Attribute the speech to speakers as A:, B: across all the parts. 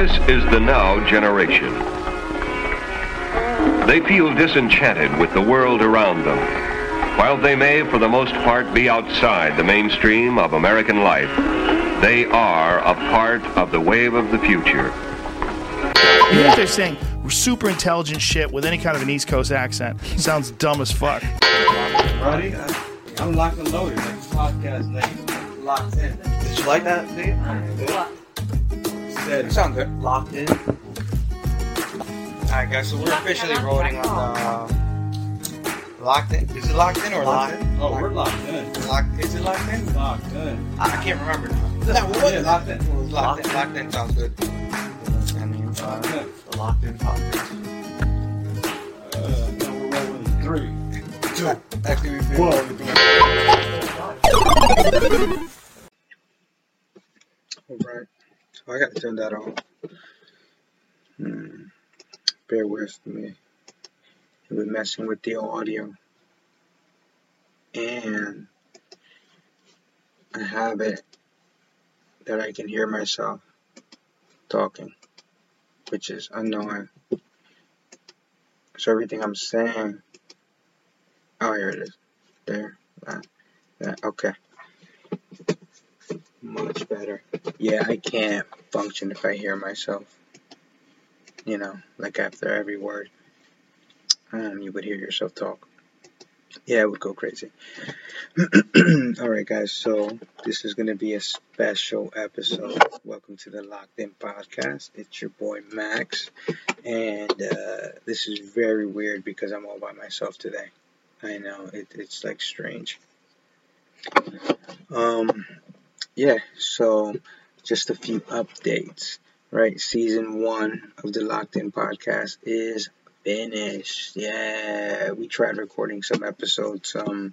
A: This is the now generation. They feel disenchanted with the world around them. While they may, for the most part, be outside the mainstream of American life, they are a part of the wave of the future.
B: You know what they're saying? Super intelligent shit with any kind of an East Coast accent. Sounds dumb as fuck.
C: Ready? I'm locked and loaded. Podcast name, locked in.
D: Did you like that, Dave?
C: Said
D: Sound good.
C: locked in.
D: Alright, guys, so we're officially rolling on the locked in. Is it locked in or locked?
C: in? Oh, we're locked in.
D: Locked. Is it locked in?
C: Locked in.
D: I, I can't remember now. No, what?
C: Yeah, locked in.
D: Locked in. Locked in sounds good. I mean,
C: Locked
D: uh,
C: in.
D: the locked in podcast.
C: Uh, now we're rolling three. Two.
D: Actually, we've been
C: Whoa.
D: rolling through. Alright, I gotta turn that on. Hmm. Bear with me. We're messing with the audio. And I have it that I can hear myself talking, which is annoying. So everything I'm saying, oh, here it is. There, that, that, okay. Much better. Yeah, I can't function if I hear myself. You know, like after every word, um, you would hear yourself talk. Yeah, it would go crazy. Alright, guys, so this is going to be a special episode. Welcome to the Locked In Podcast. It's your boy Max, and uh, this is very weird because I'm all by myself today. I know, it, it's like strange. Um, yeah, so just a few updates, right? Season one of the Locked In Podcast is finished. Yeah, we tried recording some episodes, some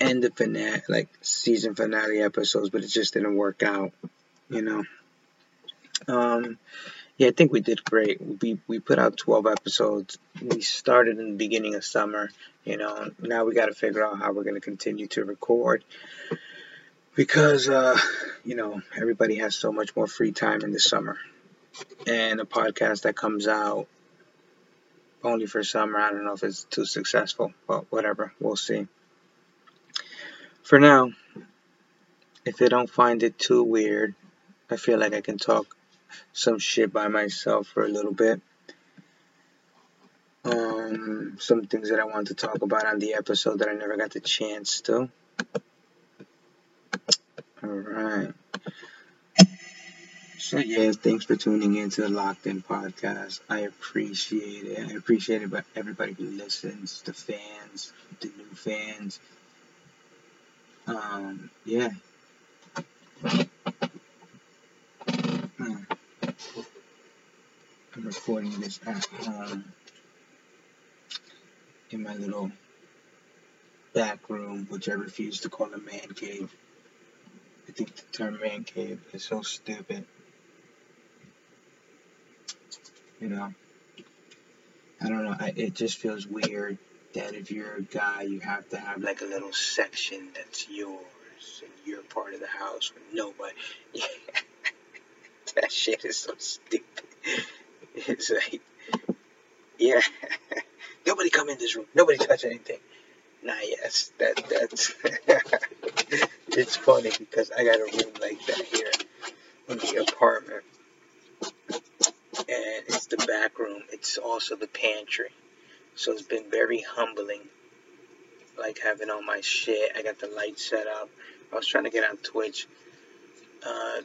D: end of finale, like season finale episodes, but it just didn't work out, you know. Um, yeah, I think we did great. We we put out 12 episodes. We started in the beginning of summer, you know. Now we got to figure out how we're going to continue to record because uh, you know everybody has so much more free time in the summer, and a podcast that comes out only for summer, I don't know if it's too successful, but whatever, we'll see. For now, if they don't find it too weird, I feel like I can talk some shit by myself for a little bit. Um, some things that I want to talk about on the episode that I never got the chance to. Alright. So yeah, thanks for tuning in to the Locked In podcast. I appreciate it. I appreciate it, but everybody who listens, the fans, the new fans. Um, yeah. I'm recording this at home in my little back room, which I refuse to call a man cave. Think the term man cave is so stupid. You know, I don't know. I, it just feels weird that if you're a guy, you have to have like a little section that's yours and you're part of the house with nobody. Yeah. that shit is so stupid. It's like, yeah, nobody come in this room. Nobody touch anything. Nah, yes, that that's. it's funny because I got a room like that here in the apartment, and it's the back room. It's also the pantry, so it's been very humbling. Like having all my shit. I got the lights set up. I was trying to get on Twitch uh,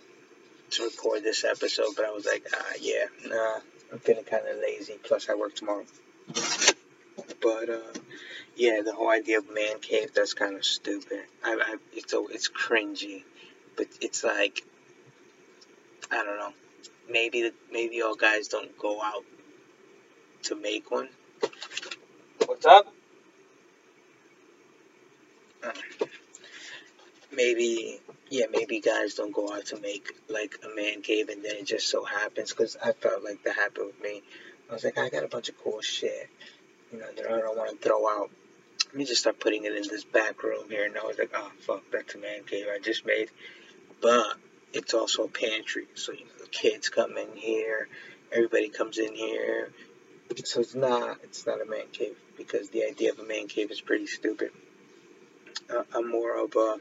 D: to record this episode, but I was like, ah, yeah, nah, I'm feeling kind of lazy. Plus, I work tomorrow. But uh, yeah, the whole idea of man cave that's kind of stupid. I, I it's so it's cringy, but it's like I don't know. Maybe the, maybe all guys don't go out to make one. What's up? Uh, maybe yeah, maybe guys don't go out to make like a man cave, and then it just so happens because I felt like that happened with me. I was like, I got a bunch of cool shit, you know, that I don't want to throw out. Let me just start putting it in this back room here. And I was like, oh fuck, that's a man cave I just made, but it's also a pantry, so you know the kids come in here, everybody comes in here. So it's not it's not a man cave because the idea of a man cave is pretty stupid. Uh, I'm more of a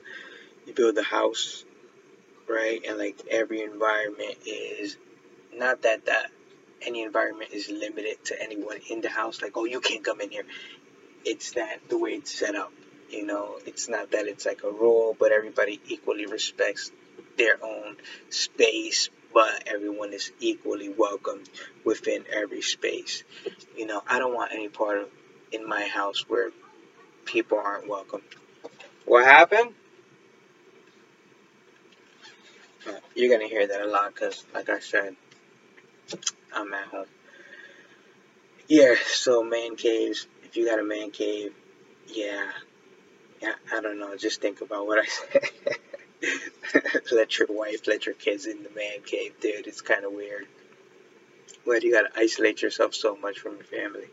D: you build a house, right? And like every environment is not that that any environment is limited to anyone in the house. Like oh you can't come in here. It's that the way it's set up. You know, it's not that it's like a rule, but everybody equally respects their own space, but everyone is equally welcome within every space. You know, I don't want any part of in my house where people aren't welcome. What happened? Uh, You're gonna hear that a lot because, like I said, I'm at home. Yeah, so man caves. If you got a man cave, yeah, yeah. I don't know. Just think about what I said. let your wife, let your kids in the man cave, dude. It's kind of weird. Do you gotta isolate yourself so much from your family?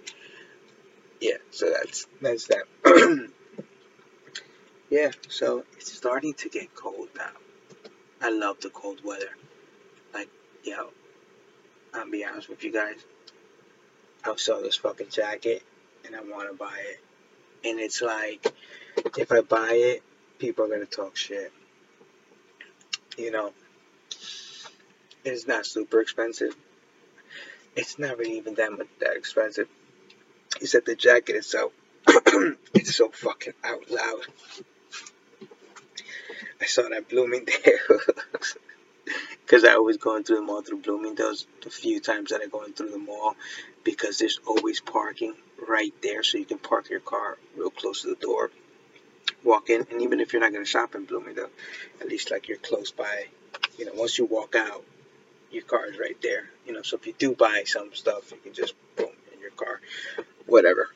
D: Yeah, so that's that's that. yeah, so it's starting to get cold now. I love the cold weather. Like, yo, I'll be honest with you guys. I saw this fucking jacket and I want to buy it. And it's like, if I buy it, people are gonna talk shit. You know, it's not super expensive. It's not really even that much that expensive. That the jacket itself, it's so fucking out loud. I saw that Bloomingdale's. Because I always going through the mall through Bloomingdale's the few times that I go through the mall because there's always parking right there so you can park your car real close to the door. Walk in, and even if you're not going to shop in Bloomingdale, at least like you're close by, you know, once you walk out, your car is right there. You know, so if you do buy some stuff, you can just boom in your car, whatever.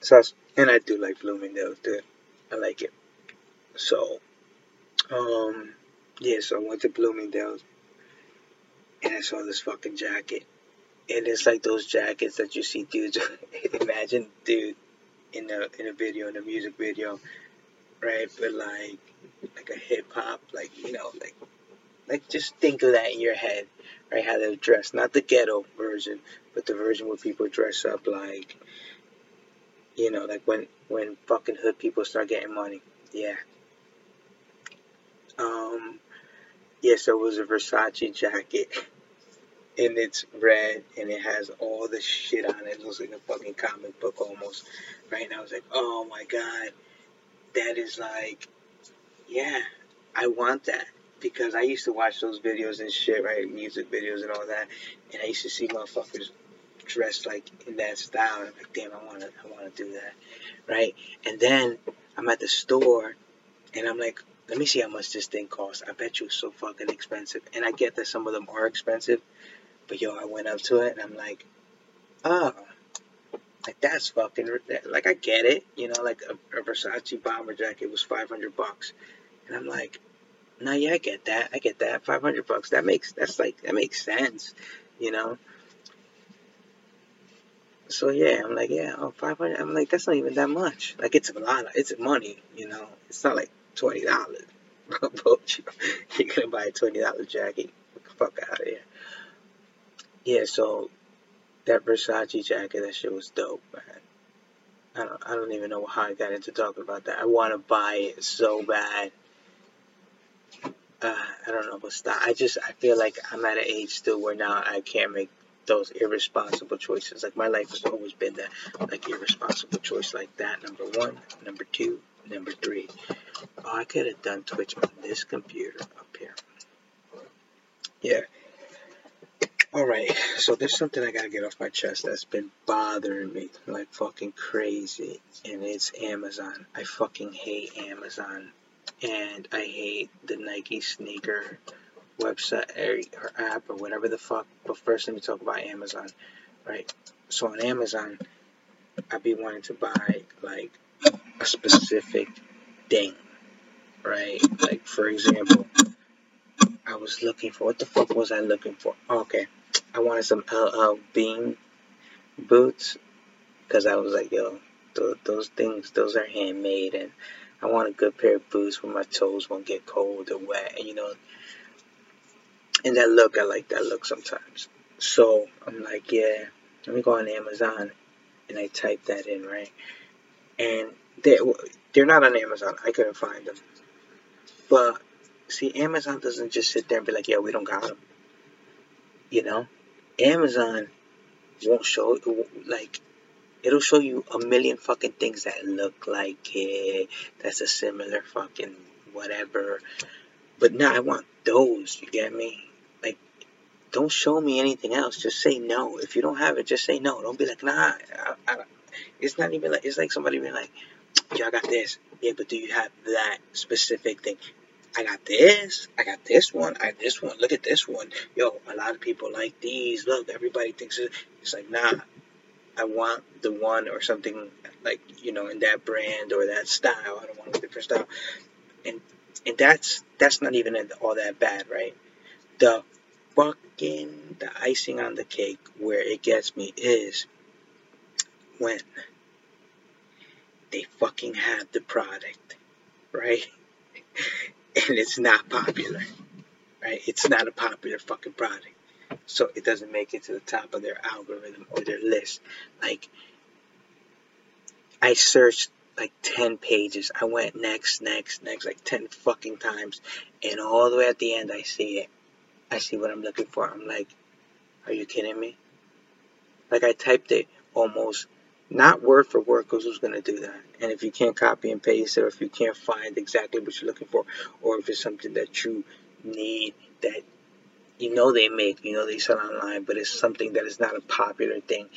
D: So, and I do like Bloomingdale's, dude. I like it. So, um, yeah, so I went to Bloomingdale's and I saw this fucking jacket. And it's like those jackets that you see dudes imagine dude in a in a video, in a music video, right? But like like a hip hop, like you know, like like just think of that in your head, right? How they're dressed. Not the ghetto version, but the version where people dress up like you know, like when when fucking hood people start getting money. Yeah. Um yeah, so it was a Versace jacket. And it's red and it has all the shit on it. It looks like a fucking comic book almost. Right now I was like, oh my god. That is like yeah, I want that. Because I used to watch those videos and shit, right? Music videos and all that. And I used to see motherfuckers dressed like in that style. And I'm like, damn, I wanna I wanna do that. Right? And then I'm at the store and I'm like, let me see how much this thing costs. I bet you it's so fucking expensive. And I get that some of them are expensive, but yo, I went up to it and I'm like, oh, like that's fucking like I get it, you know, like a, a Versace bomber jacket was 500 bucks, and I'm like, no, yeah, I get that, I get that, 500 bucks. That makes that's like that makes sense, you know. So yeah, I'm like, yeah, oh, 500. I'm like, that's not even that much. Like it's a lot. Of, it's money, you know. It's not like twenty dollars. You're gonna buy a twenty dollar jacket? Fuck out of here. Yeah, so that Versace jacket, that shit was dope, man. I don't, I don't even know how I got into talking about that. I want to buy it so bad. Uh, I don't know, but stop. I just, I feel like I'm at an age still where now I can't make those irresponsible choices. Like my life has always been that, like irresponsible choice like that. Number one, number two, number three. Oh, I could have done Twitch on this computer up here. Yeah. Alright, so there's something I gotta get off my chest that's been bothering me like fucking crazy, and it's Amazon. I fucking hate Amazon, and I hate the Nike sneaker website or app or whatever the fuck. But first, let me talk about Amazon, right? So on Amazon, I be wanting to buy like a specific thing, right? Like for example, I was looking for what the fuck was I looking for? Okay, I wanted some LL Bean boots because I was like, yo, th- those things, those are handmade, and I want a good pair of boots where my toes won't get cold or wet, and you know. And that look, I like that look sometimes. So I'm like, yeah, let me go on Amazon, and I type that in, right? And they they're not on Amazon. I couldn't find them. But see, Amazon doesn't just sit there and be like, yeah, we don't got them. You know, Amazon won't show like it'll show you a million fucking things that look like it. That's a similar fucking whatever. But now I want those. You get me? Like, don't show me anything else. Just say no. If you don't have it, just say no. Don't be like, nah. I, I, it's not even like it's like somebody being like, yo, I got this. Yeah, but do you have that specific thing? I got this. I got this one. I got this one. Look at this one. Yo, a lot of people like these. Look, everybody thinks it. It's like, nah. I want the one or something like you know in that brand or that style. I don't want a different style. And and that's that's not even all that bad, right? The fucking the icing on the cake where it gets me is when they fucking have the product, right? And it's not popular, right? It's not a popular fucking product. So it doesn't make it to the top of their algorithm or their list. Like, I searched like 10 pages. I went next, next, next, like 10 fucking times. And all the way at the end, I see it. I see what I'm looking for. I'm like, are you kidding me? Like, I typed it almost not word for word because who's going to do that? And if you can't copy and paste it, or if you can't find exactly what you're looking for, or if it's something that you need that you know they make, you know they sell online, but it's something that is not a popular thing.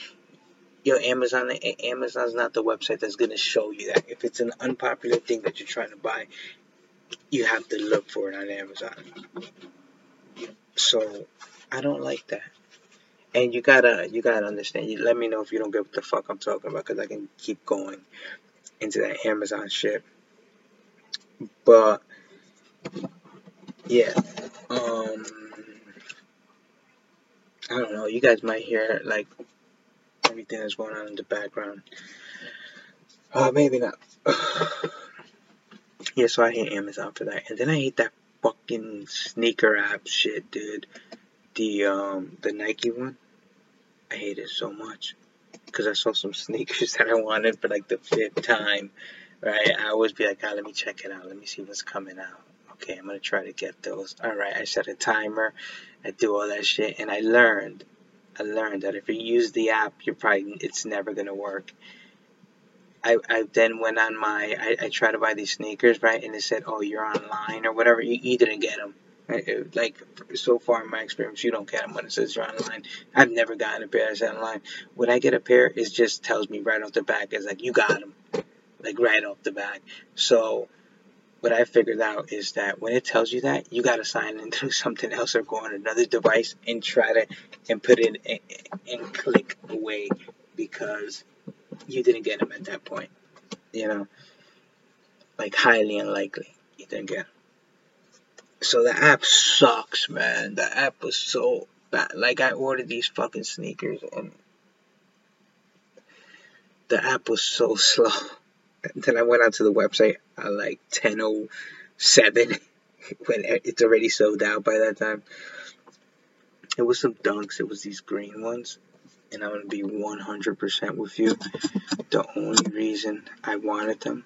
D: your Amazon, Amazon's not the website that's going to show you that. If it's an unpopular thing that you're trying to buy, you have to look for it on Amazon. So, I don't like that. And you gotta, you gotta understand. You let me know if you don't get what the fuck I'm talking about, cause I can keep going into that Amazon shit. But yeah, um, I don't know. You guys might hear like everything that's going on in the background. Uh, maybe not. yeah, so I hate Amazon for that, and then I hate that fucking sneaker app shit, dude. The um the Nike one. I hate it so much because I saw some sneakers that I wanted for like the fifth time. Right, I always be like, oh, let me check it out. Let me see what's coming out. Okay, I'm gonna try to get those. All right, I set a timer. I do all that shit, and I learned. I learned that if you use the app, you're probably it's never gonna work. I, I then went on my I, I tried to buy these sneakers right, and it said, oh, you're online or whatever. You, you didn't get them. Like so far in my experience, you don't get them when it says you're online. I've never gotten a pair that's online. When I get a pair, it just tells me right off the back. It's like you got them, like right off the back. So what I figured out is that when it tells you that, you got to sign into something else or go on another device and try to and put it in and click away because you didn't get them at that point. You know, like highly unlikely you didn't get them. So the app sucks, man. The app was so bad. Like I ordered these fucking sneakers and the app was so slow. And then I went onto the website at like 10:07 when it's already sold out by that time. It was some dunks. It was these green ones, and I'm gonna be 100% with you. The only reason I wanted them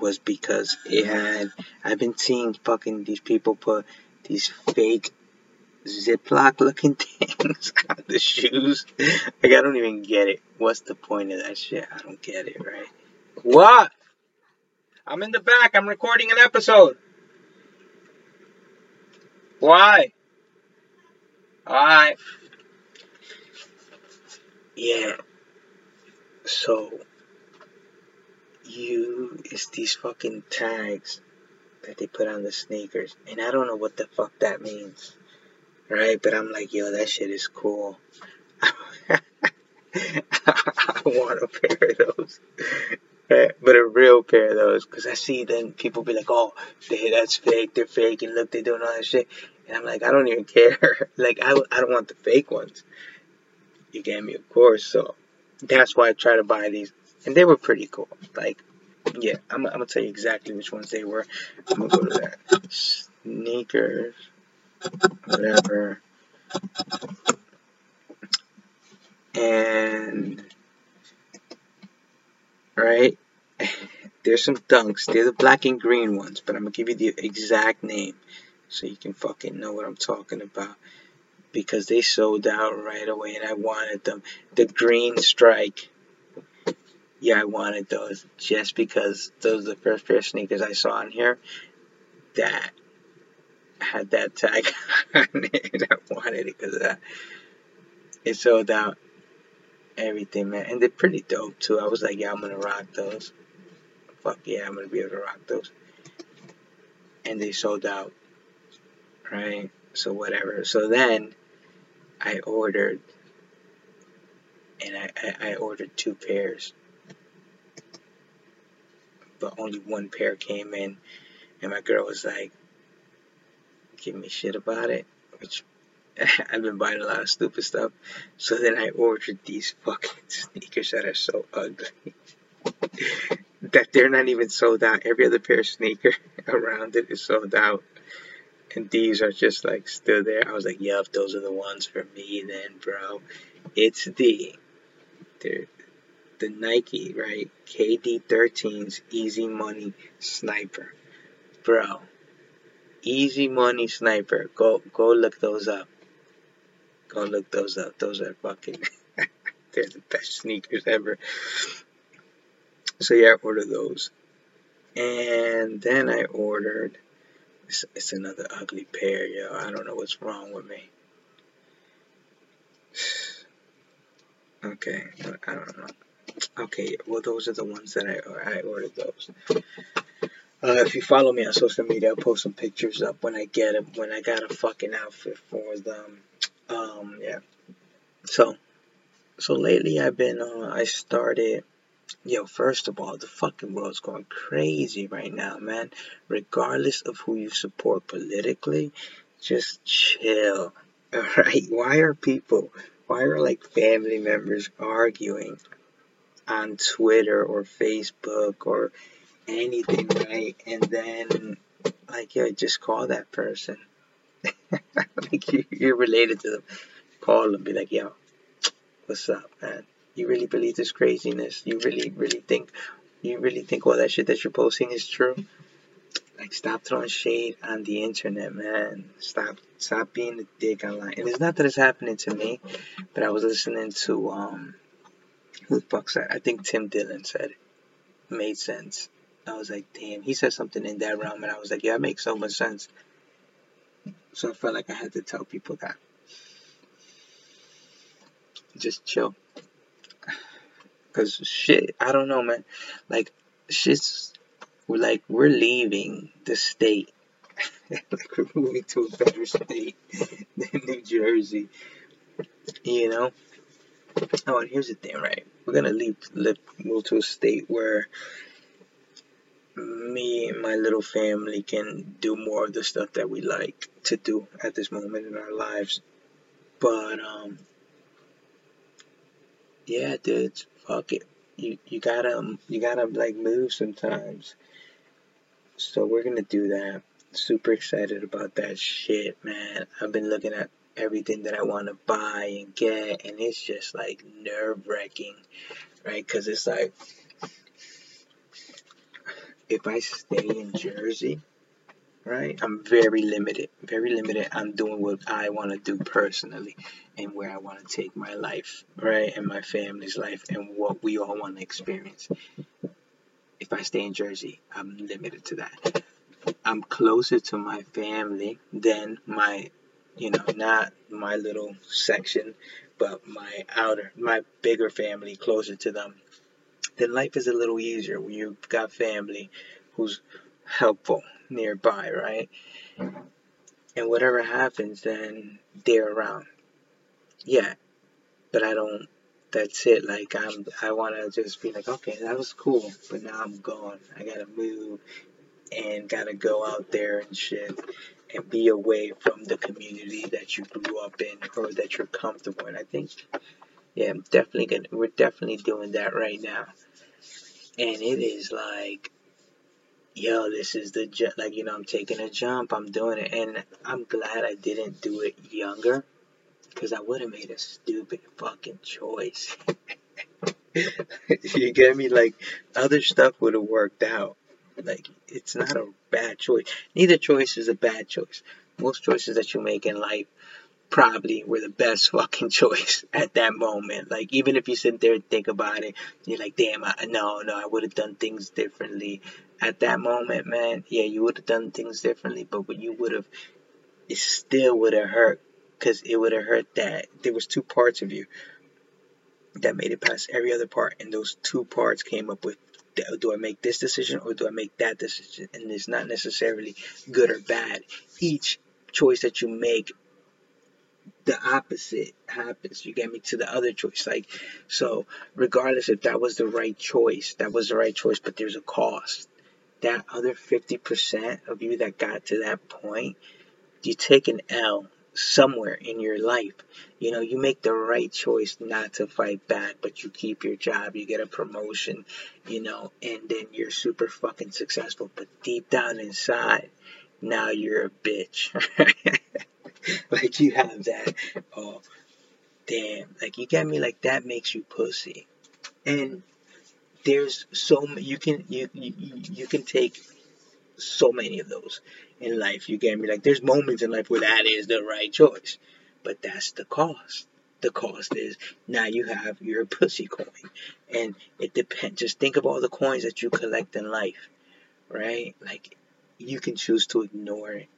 D: was because it had. I've been seeing fucking these people put these fake Ziploc looking things on the shoes. Like I don't even get it. What's the point of that shit? I don't get it, right? What? I'm in the back. I'm recording an episode. Why? Alright. Yeah. So, you, it's these fucking tags that they put on the sneakers. And I don't know what the fuck that means. Right? But I'm like, yo, that shit is cool. I want a pair of those. But a real pair of those, because I see then people be like, oh, they, that's fake, they're fake, and look, they're doing all that shit. And I'm like, I don't even care. like, I, I don't want the fake ones. You get me, of course. So that's why I try to buy these. And they were pretty cool. Like, yeah, I'm, I'm to tell you exactly which ones they were. I'm to go to that. Sneakers. whatever. And right, there's some dunks. They're the black and green ones, but I'm gonna give you the exact name so you can fucking know what I'm talking about. Because they sold out right away and I wanted them. The green strike. Yeah, I wanted those just because those are the first pair of sneakers I saw on here that had that tag on it. I wanted it because of that. It sold out everything, man. And they're pretty dope too. I was like, yeah, I'm gonna rock those. Fuck yeah, I'm gonna be able to rock those. And they sold out. Right? So whatever. So then I ordered and I, I, I ordered two pairs. But only one pair came in and my girl was like give me shit about it. Which I've been buying a lot of stupid stuff. So then I ordered these fucking sneakers that are so ugly. that they're not even sold out. Every other pair of sneaker around it is sold out. And these are just like still there. I was like, yep, those are the ones for me then, bro. It's the the, the Nike, right? KD13's Easy Money Sniper. Bro. Easy Money Sniper. Go go look those up. Go look those up. Those are fucking they're the best sneakers ever. So yeah, I ordered those. And then I ordered it's, it's another ugly pair, yo. I don't know what's wrong with me. Okay, I don't know. Okay, well those are the ones that I I ordered those. Uh, if you follow me on social media, I'll post some pictures up when I get them. When I got a fucking outfit for them. Um, yeah. So, so lately I've been. Uh, I started. Yo, first of all, the fucking world's going crazy right now, man. Regardless of who you support politically, just chill. Alright? Why are people, why are like family members arguing on Twitter or Facebook or anything, right? And then, like, yeah, just call that person. like, you, you're related to them. Call them, be like, yo, what's up, man? You really believe this craziness? You really, really think, you really think all that shit that you're posting is true? Like, stop throwing shade on the internet, man. Stop, stop being a dick online. And it's not that it's happening to me, but I was listening to, um, who the fuck said? I think Tim Dillon said it. Made sense. I was like, damn, he said something in that realm, and I was like, yeah, it makes so much sense. So I felt like I had to tell people that. Just chill. Cause shit, I don't know, man. Like, shit's we're like we're leaving the state. like we're moving to a better state than New Jersey. You know. Oh, and here's the thing, right? We're gonna leave, live, move to a state where me and my little family can do more of the stuff that we like to do at this moment in our lives. But um yeah, dude, fuck it. You you gotta you gotta like move sometimes. So we're gonna do that. Super excited about that shit, man. I've been looking at everything that I want to buy and get, and it's just like nerve wracking, right? Because it's like if I stay in Jersey, right, I'm very limited, very limited I'm doing what I want to do personally and where I want to take my life, right, and my family's life and what we all want to experience. If I stay in Jersey, I'm limited to that. I'm closer to my family than my, you know, not my little section, but my outer, my bigger family closer to them then life is a little easier when you've got family who's helpful nearby, right? And whatever happens, then they're around. Yeah, but I don't. That's it. Like I'm. I want to just be like, okay, that was cool, but now I'm gone. I gotta move and gotta go out there and shit and be away from the community that you grew up in or that you're comfortable in. I think, yeah, I'm definitely gonna. We're definitely doing that right now and it is like yo, this is the ju- like you know I'm taking a jump, I'm doing it, and I'm glad I didn't do it younger, because I would have made a stupid fucking choice. you get me? Like other stuff would have worked out. Like it's not a bad choice. Neither choice is a bad choice. Most choices that you make in life probably were the best fucking choice at that moment. Like even if you sit there and think about it, you're like, damn, I, no, no, I would have done things differently. At that moment, man, yeah, you would have done things differently, but what you would have, it still would have hurt, cause it would have hurt that there was two parts of you that made it past every other part, and those two parts came up with. Do I make this decision or do I make that decision? And it's not necessarily good or bad. Each choice that you make the opposite happens. You get me to the other choice. Like, so regardless if that was the right choice, that was the right choice, but there's a cost. That other 50% of you that got to that point, you take an L somewhere in your life. You know, you make the right choice not to fight back, but you keep your job, you get a promotion, you know, and then you're super fucking successful. But deep down inside, now you're a bitch. like you have that. Oh, damn! Like you get me? Like that makes you pussy. And there's so you can you you you can take so many of those in life. You get me? Like there's moments in life where that is the right choice, but that's the cost. The cost is now you have your pussy coin, and it depends. Just think of all the coins that you collect in life, right? Like you can choose to ignore it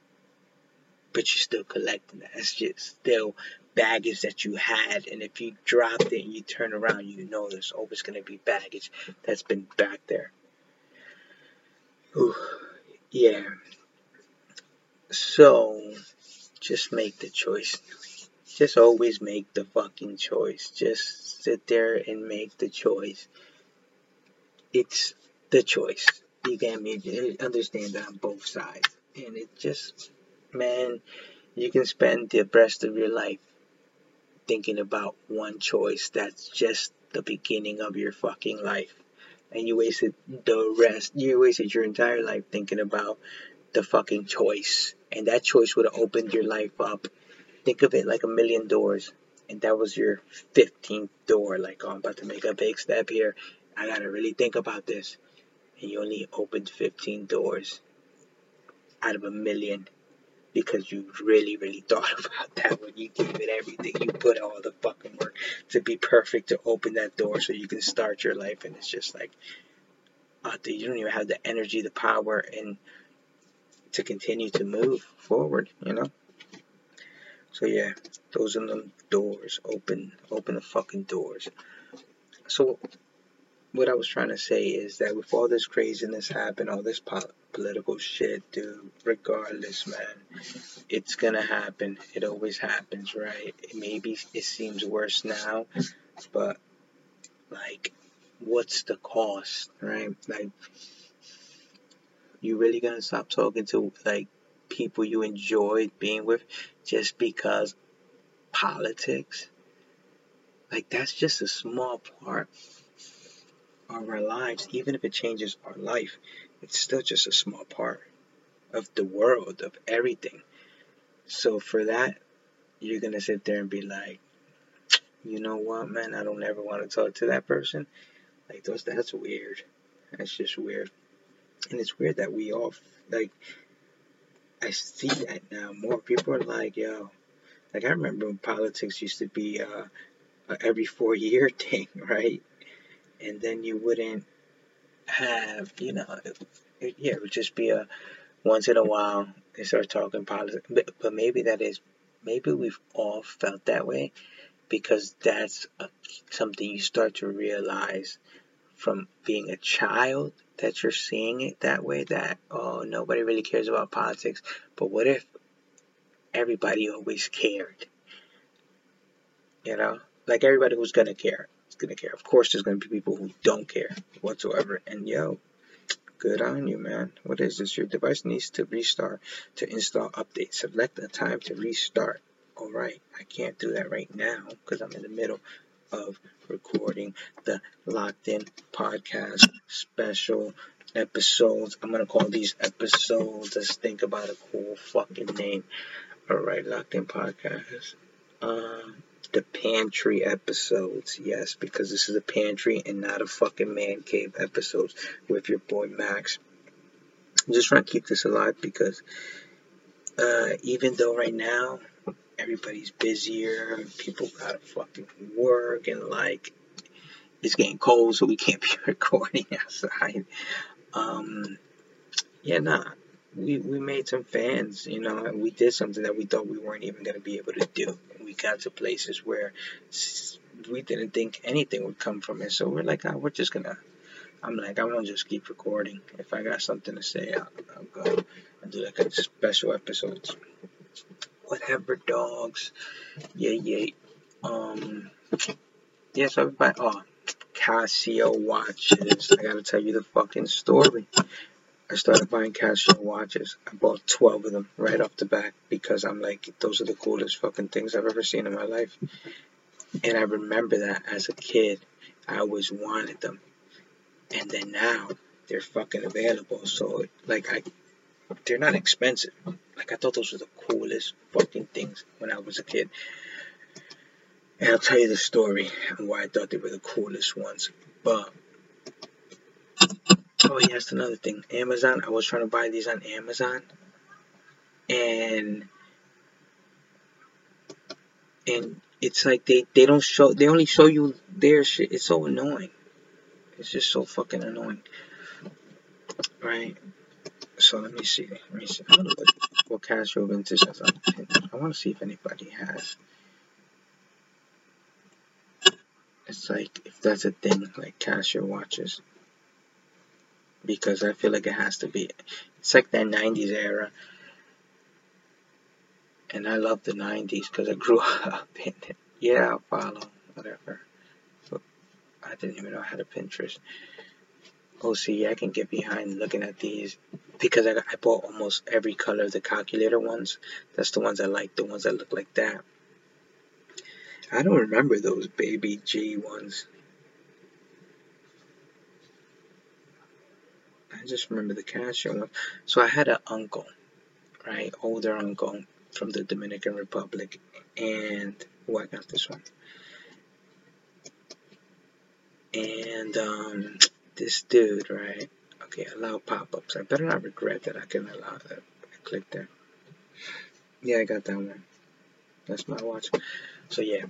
D: but you're still collecting that. It's just still baggage that you had, and if you dropped it and you turn around, you know there's always going to be baggage that's been back there. Ooh, yeah. So, just make the choice. Just always make the fucking choice. Just sit there and make the choice. It's the choice. You get me? Understand that on both sides. And it just man, you can spend the rest of your life thinking about one choice that's just the beginning of your fucking life. And you wasted the rest, you wasted your entire life thinking about the fucking choice. And that choice would have opened your life up. Think of it like a million doors. And that was your 15th door. Like, oh, I'm about to make a big step here. I gotta really think about this. And you only opened 15 doors out of a million because you really, really thought about that when you gave it everything. You put all the fucking work to be perfect to open that door so you can start your life. And it's just like, oh, you don't even have the energy, the power, and to continue to move forward, you know? So yeah, those are the doors. Open, open the fucking doors. So what I was trying to say is that with all this craziness happen, all this po- political shit, dude, regardless, man, it's gonna happen. It always happens, right? Maybe it seems worse now, but like, what's the cost, right? Like, you really gonna stop talking to like people you enjoyed being with just because politics? Like, that's just a small part of our lives, even if it changes our life, it's still just a small part of the world, of everything. So for that, you're gonna sit there and be like, you know what, man, I don't ever want to talk to that person. Like those, that's weird. That's just weird. And it's weird that we all like. I see that now. More people are like, yo, like I remember when politics used to be uh, a every four year thing, right? And then you wouldn't have, you know, it, yeah, it would just be a once in a while they start talking politics. But, but maybe that is, maybe we've all felt that way because that's a, something you start to realize from being a child that you're seeing it that way that oh nobody really cares about politics but what if everybody always cared you know like everybody was gonna care going to care. Of course, there's going to be people who don't care whatsoever. And yo, good on you, man. What is this? Your device needs to restart to install update. Select a time to restart. All right, I can't do that right now because I'm in the middle of recording the Locked In podcast special episodes. I'm gonna call these episodes. Let's think about a cool fucking name. Alright, Locked In Podcast. Um, the pantry episodes, yes, because this is a pantry and not a fucking man cave episodes with your boy Max. I'm just trying to keep this alive because uh, even though right now everybody's busier, people gotta fucking work and like it's getting cold, so we can't be recording outside. Um, yeah, nah. We, we made some fans, you know, and we did something that we thought we weren't even going to be able to do. Got to places where we didn't think anything would come from it. So we're like, oh, we're just to, I'm like, I'm to just keep recording. If I got something to say, I'll, I'll go and do like a special episodes. Whatever, dogs. Yeah, yeah. Um, yeah, so everybody, oh, Casio watches. I gotta tell you the fucking story. I started buying Casio watches. I bought 12 of them right off the bat because I'm like, those are the coolest fucking things I've ever seen in my life. And I remember that as a kid, I always wanted them. And then now they're fucking available. So, like, I, they're not expensive. Like, I thought those were the coolest fucking things when I was a kid. And I'll tell you the story and why I thought they were the coolest ones. But oh yeah, that's another thing. Amazon. I was trying to buy these on Amazon, and and it's like they they don't show. They only show you their shit. It's so annoying. It's just so fucking annoying. Right. So let me see. Let me see. I don't know what, what Casio Vintage has on. I want to see if anybody has. It's like if that's a thing, like Casio watches. Because I feel like it has to be. It's like that 90s era. And I love the 90s because I grew up in it. Yeah, I'll follow. Whatever. But I didn't even know how to Pinterest. Oh, see, I can get behind looking at these because I, I bought almost every color of the calculator ones. That's the ones I like, the ones that look like that. I don't remember those baby G ones. Just remember the Casio one. So I had an uncle, right, older uncle from the Dominican Republic, and oh, I got this one. And um, this dude, right? Okay, allow pop-ups. I better not regret that I can allow that. I click there. Yeah, I got that one. That's my watch. So yeah,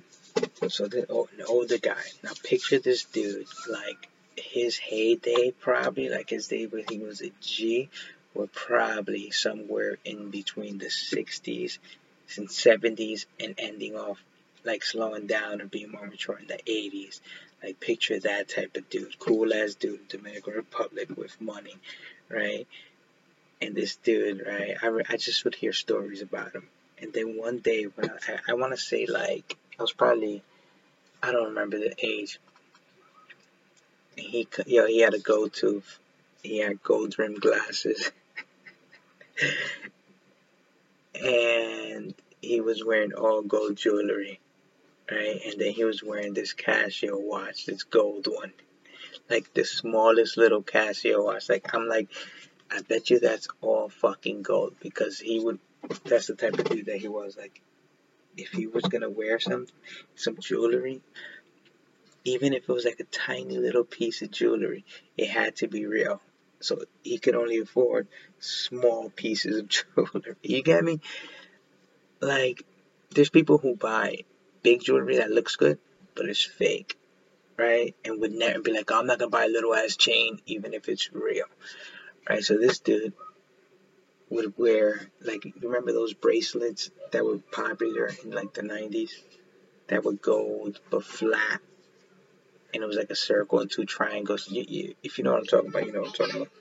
D: so the oh, an older guy. Now picture this dude, like his heyday, probably like his day when he was a G, were probably somewhere in between the 60s and 70s and ending off like slowing down and being more mature in the 80s. Like picture that type of dude, cool ass dude, Dominican Republic with money, right? And this dude, right? I, I just would hear stories about him and then one day when I, I want to say like I was probably I don't remember the age. He know, he had a gold tooth. He had gold rimmed glasses. and he was wearing all gold jewelry. Right? And then he was wearing this Casio watch, this gold one. Like the smallest little Casio watch. Like I'm like I bet you that's all fucking gold because he would that's the type of dude that he was. Like, if he was gonna wear some some jewelry, even if it was like a tiny little piece of jewelry, it had to be real. So he could only afford small pieces of jewelry. You get me? Like, there's people who buy big jewelry that looks good, but it's fake, right? And would never be like, oh, I'm not gonna buy a little ass chain, even if it's real, right? So this dude would wear like remember those bracelets that were popular in like the 90s that were gold but flat and it was like a circle and two triangles you, you, if you know what i'm talking about you know what i'm talking about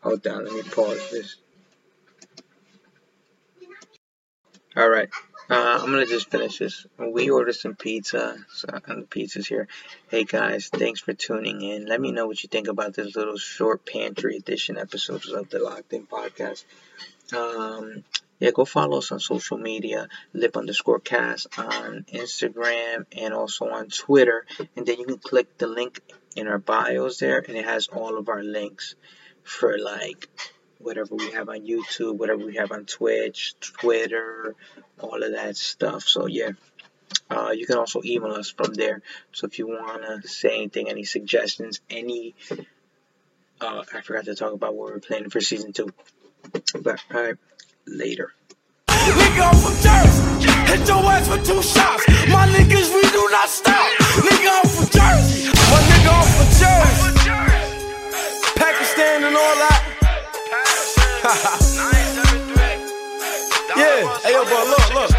D: hold on, let me pause this all right uh, I'm gonna just finish this. We ordered some pizza, so, and the pizza's here. Hey guys, thanks for tuning in. Let me know what you think about this little short pantry edition episodes of the Locked In Podcast. Um, yeah, go follow us on social media, lip underscore cast on Instagram and also on Twitter. And then you can click the link in our bios there, and it has all of our links for like whatever we have on YouTube, whatever we have on Twitch, Twitter, all of that stuff. So yeah. Uh, you can also email us from there. So if you want to say anything, any suggestions, any. Uh, I forgot to talk about what we're planning for season two. But, alright, later.
E: Nigga, I'm from Jersey. Hit your ass with two shots. My niggas, we do not stop. Nigga, I'm from Jersey. My nigga, I'm from Jersey. Pakistan and all that. yeah. Hey, yo, bro, look, look.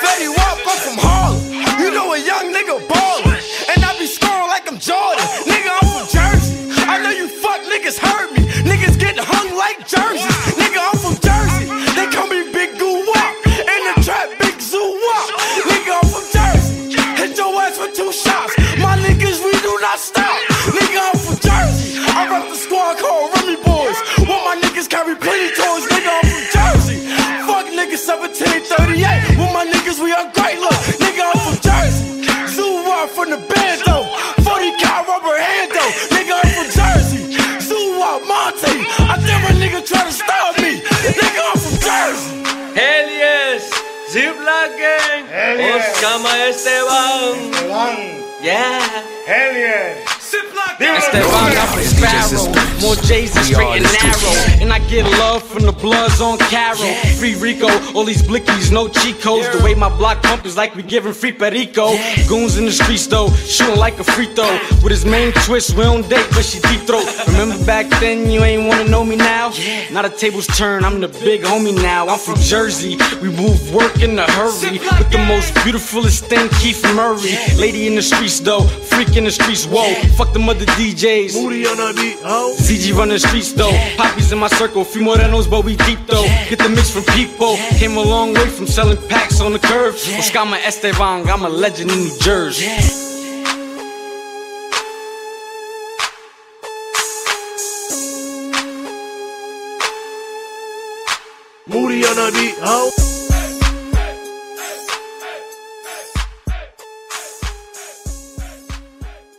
E: Fetty Wap, I'm from Harlem. You know a young nigga ballin'. And I be scoring like I'm Jordan. Nigga, I'm from Jersey. I know you fuck niggas heard me. Niggas get hung like jerseys. Not stop. Nigga, I'm from Jersey. I rep the squad called Remy Boyz. While my niggas carry plenty toys. Nigga, I'm from Jersey. Fuck niggas 1738. With my niggas, we are great. Look,
F: Gang,
B: Hell yes.
F: Oscama Esteban, yeah.
B: Hell yeah.
E: Esteban, I'm from Sparrow. More J's and straight and narrow. And I get love from the bloods on Caro. Free Rico, all these blickies, no Chicos. codes. The way my block pump is like we giving free perico. Goons in the streets though, shooting like a free throw. With his main twist, we don't date, but she deep throat. Remember back then, you ain't wanna know me now? Now the tables turn, I'm the big homie now. I'm from Jersey, we move work in a hurry. With the most beautifulest thing, Keith Murray. Lady in the streets though, freak in the streets, whoa. Fuck the mother DJs.
B: Booty on the beat, oh.
E: CG run the streets though. Poppies in my circle, few more morenos, but we deep though. Get the mix from people. Came a long way from selling packs on the curb. Oscama Esteban, I'm a legend in New Jersey.
B: Moody on the beat, oh.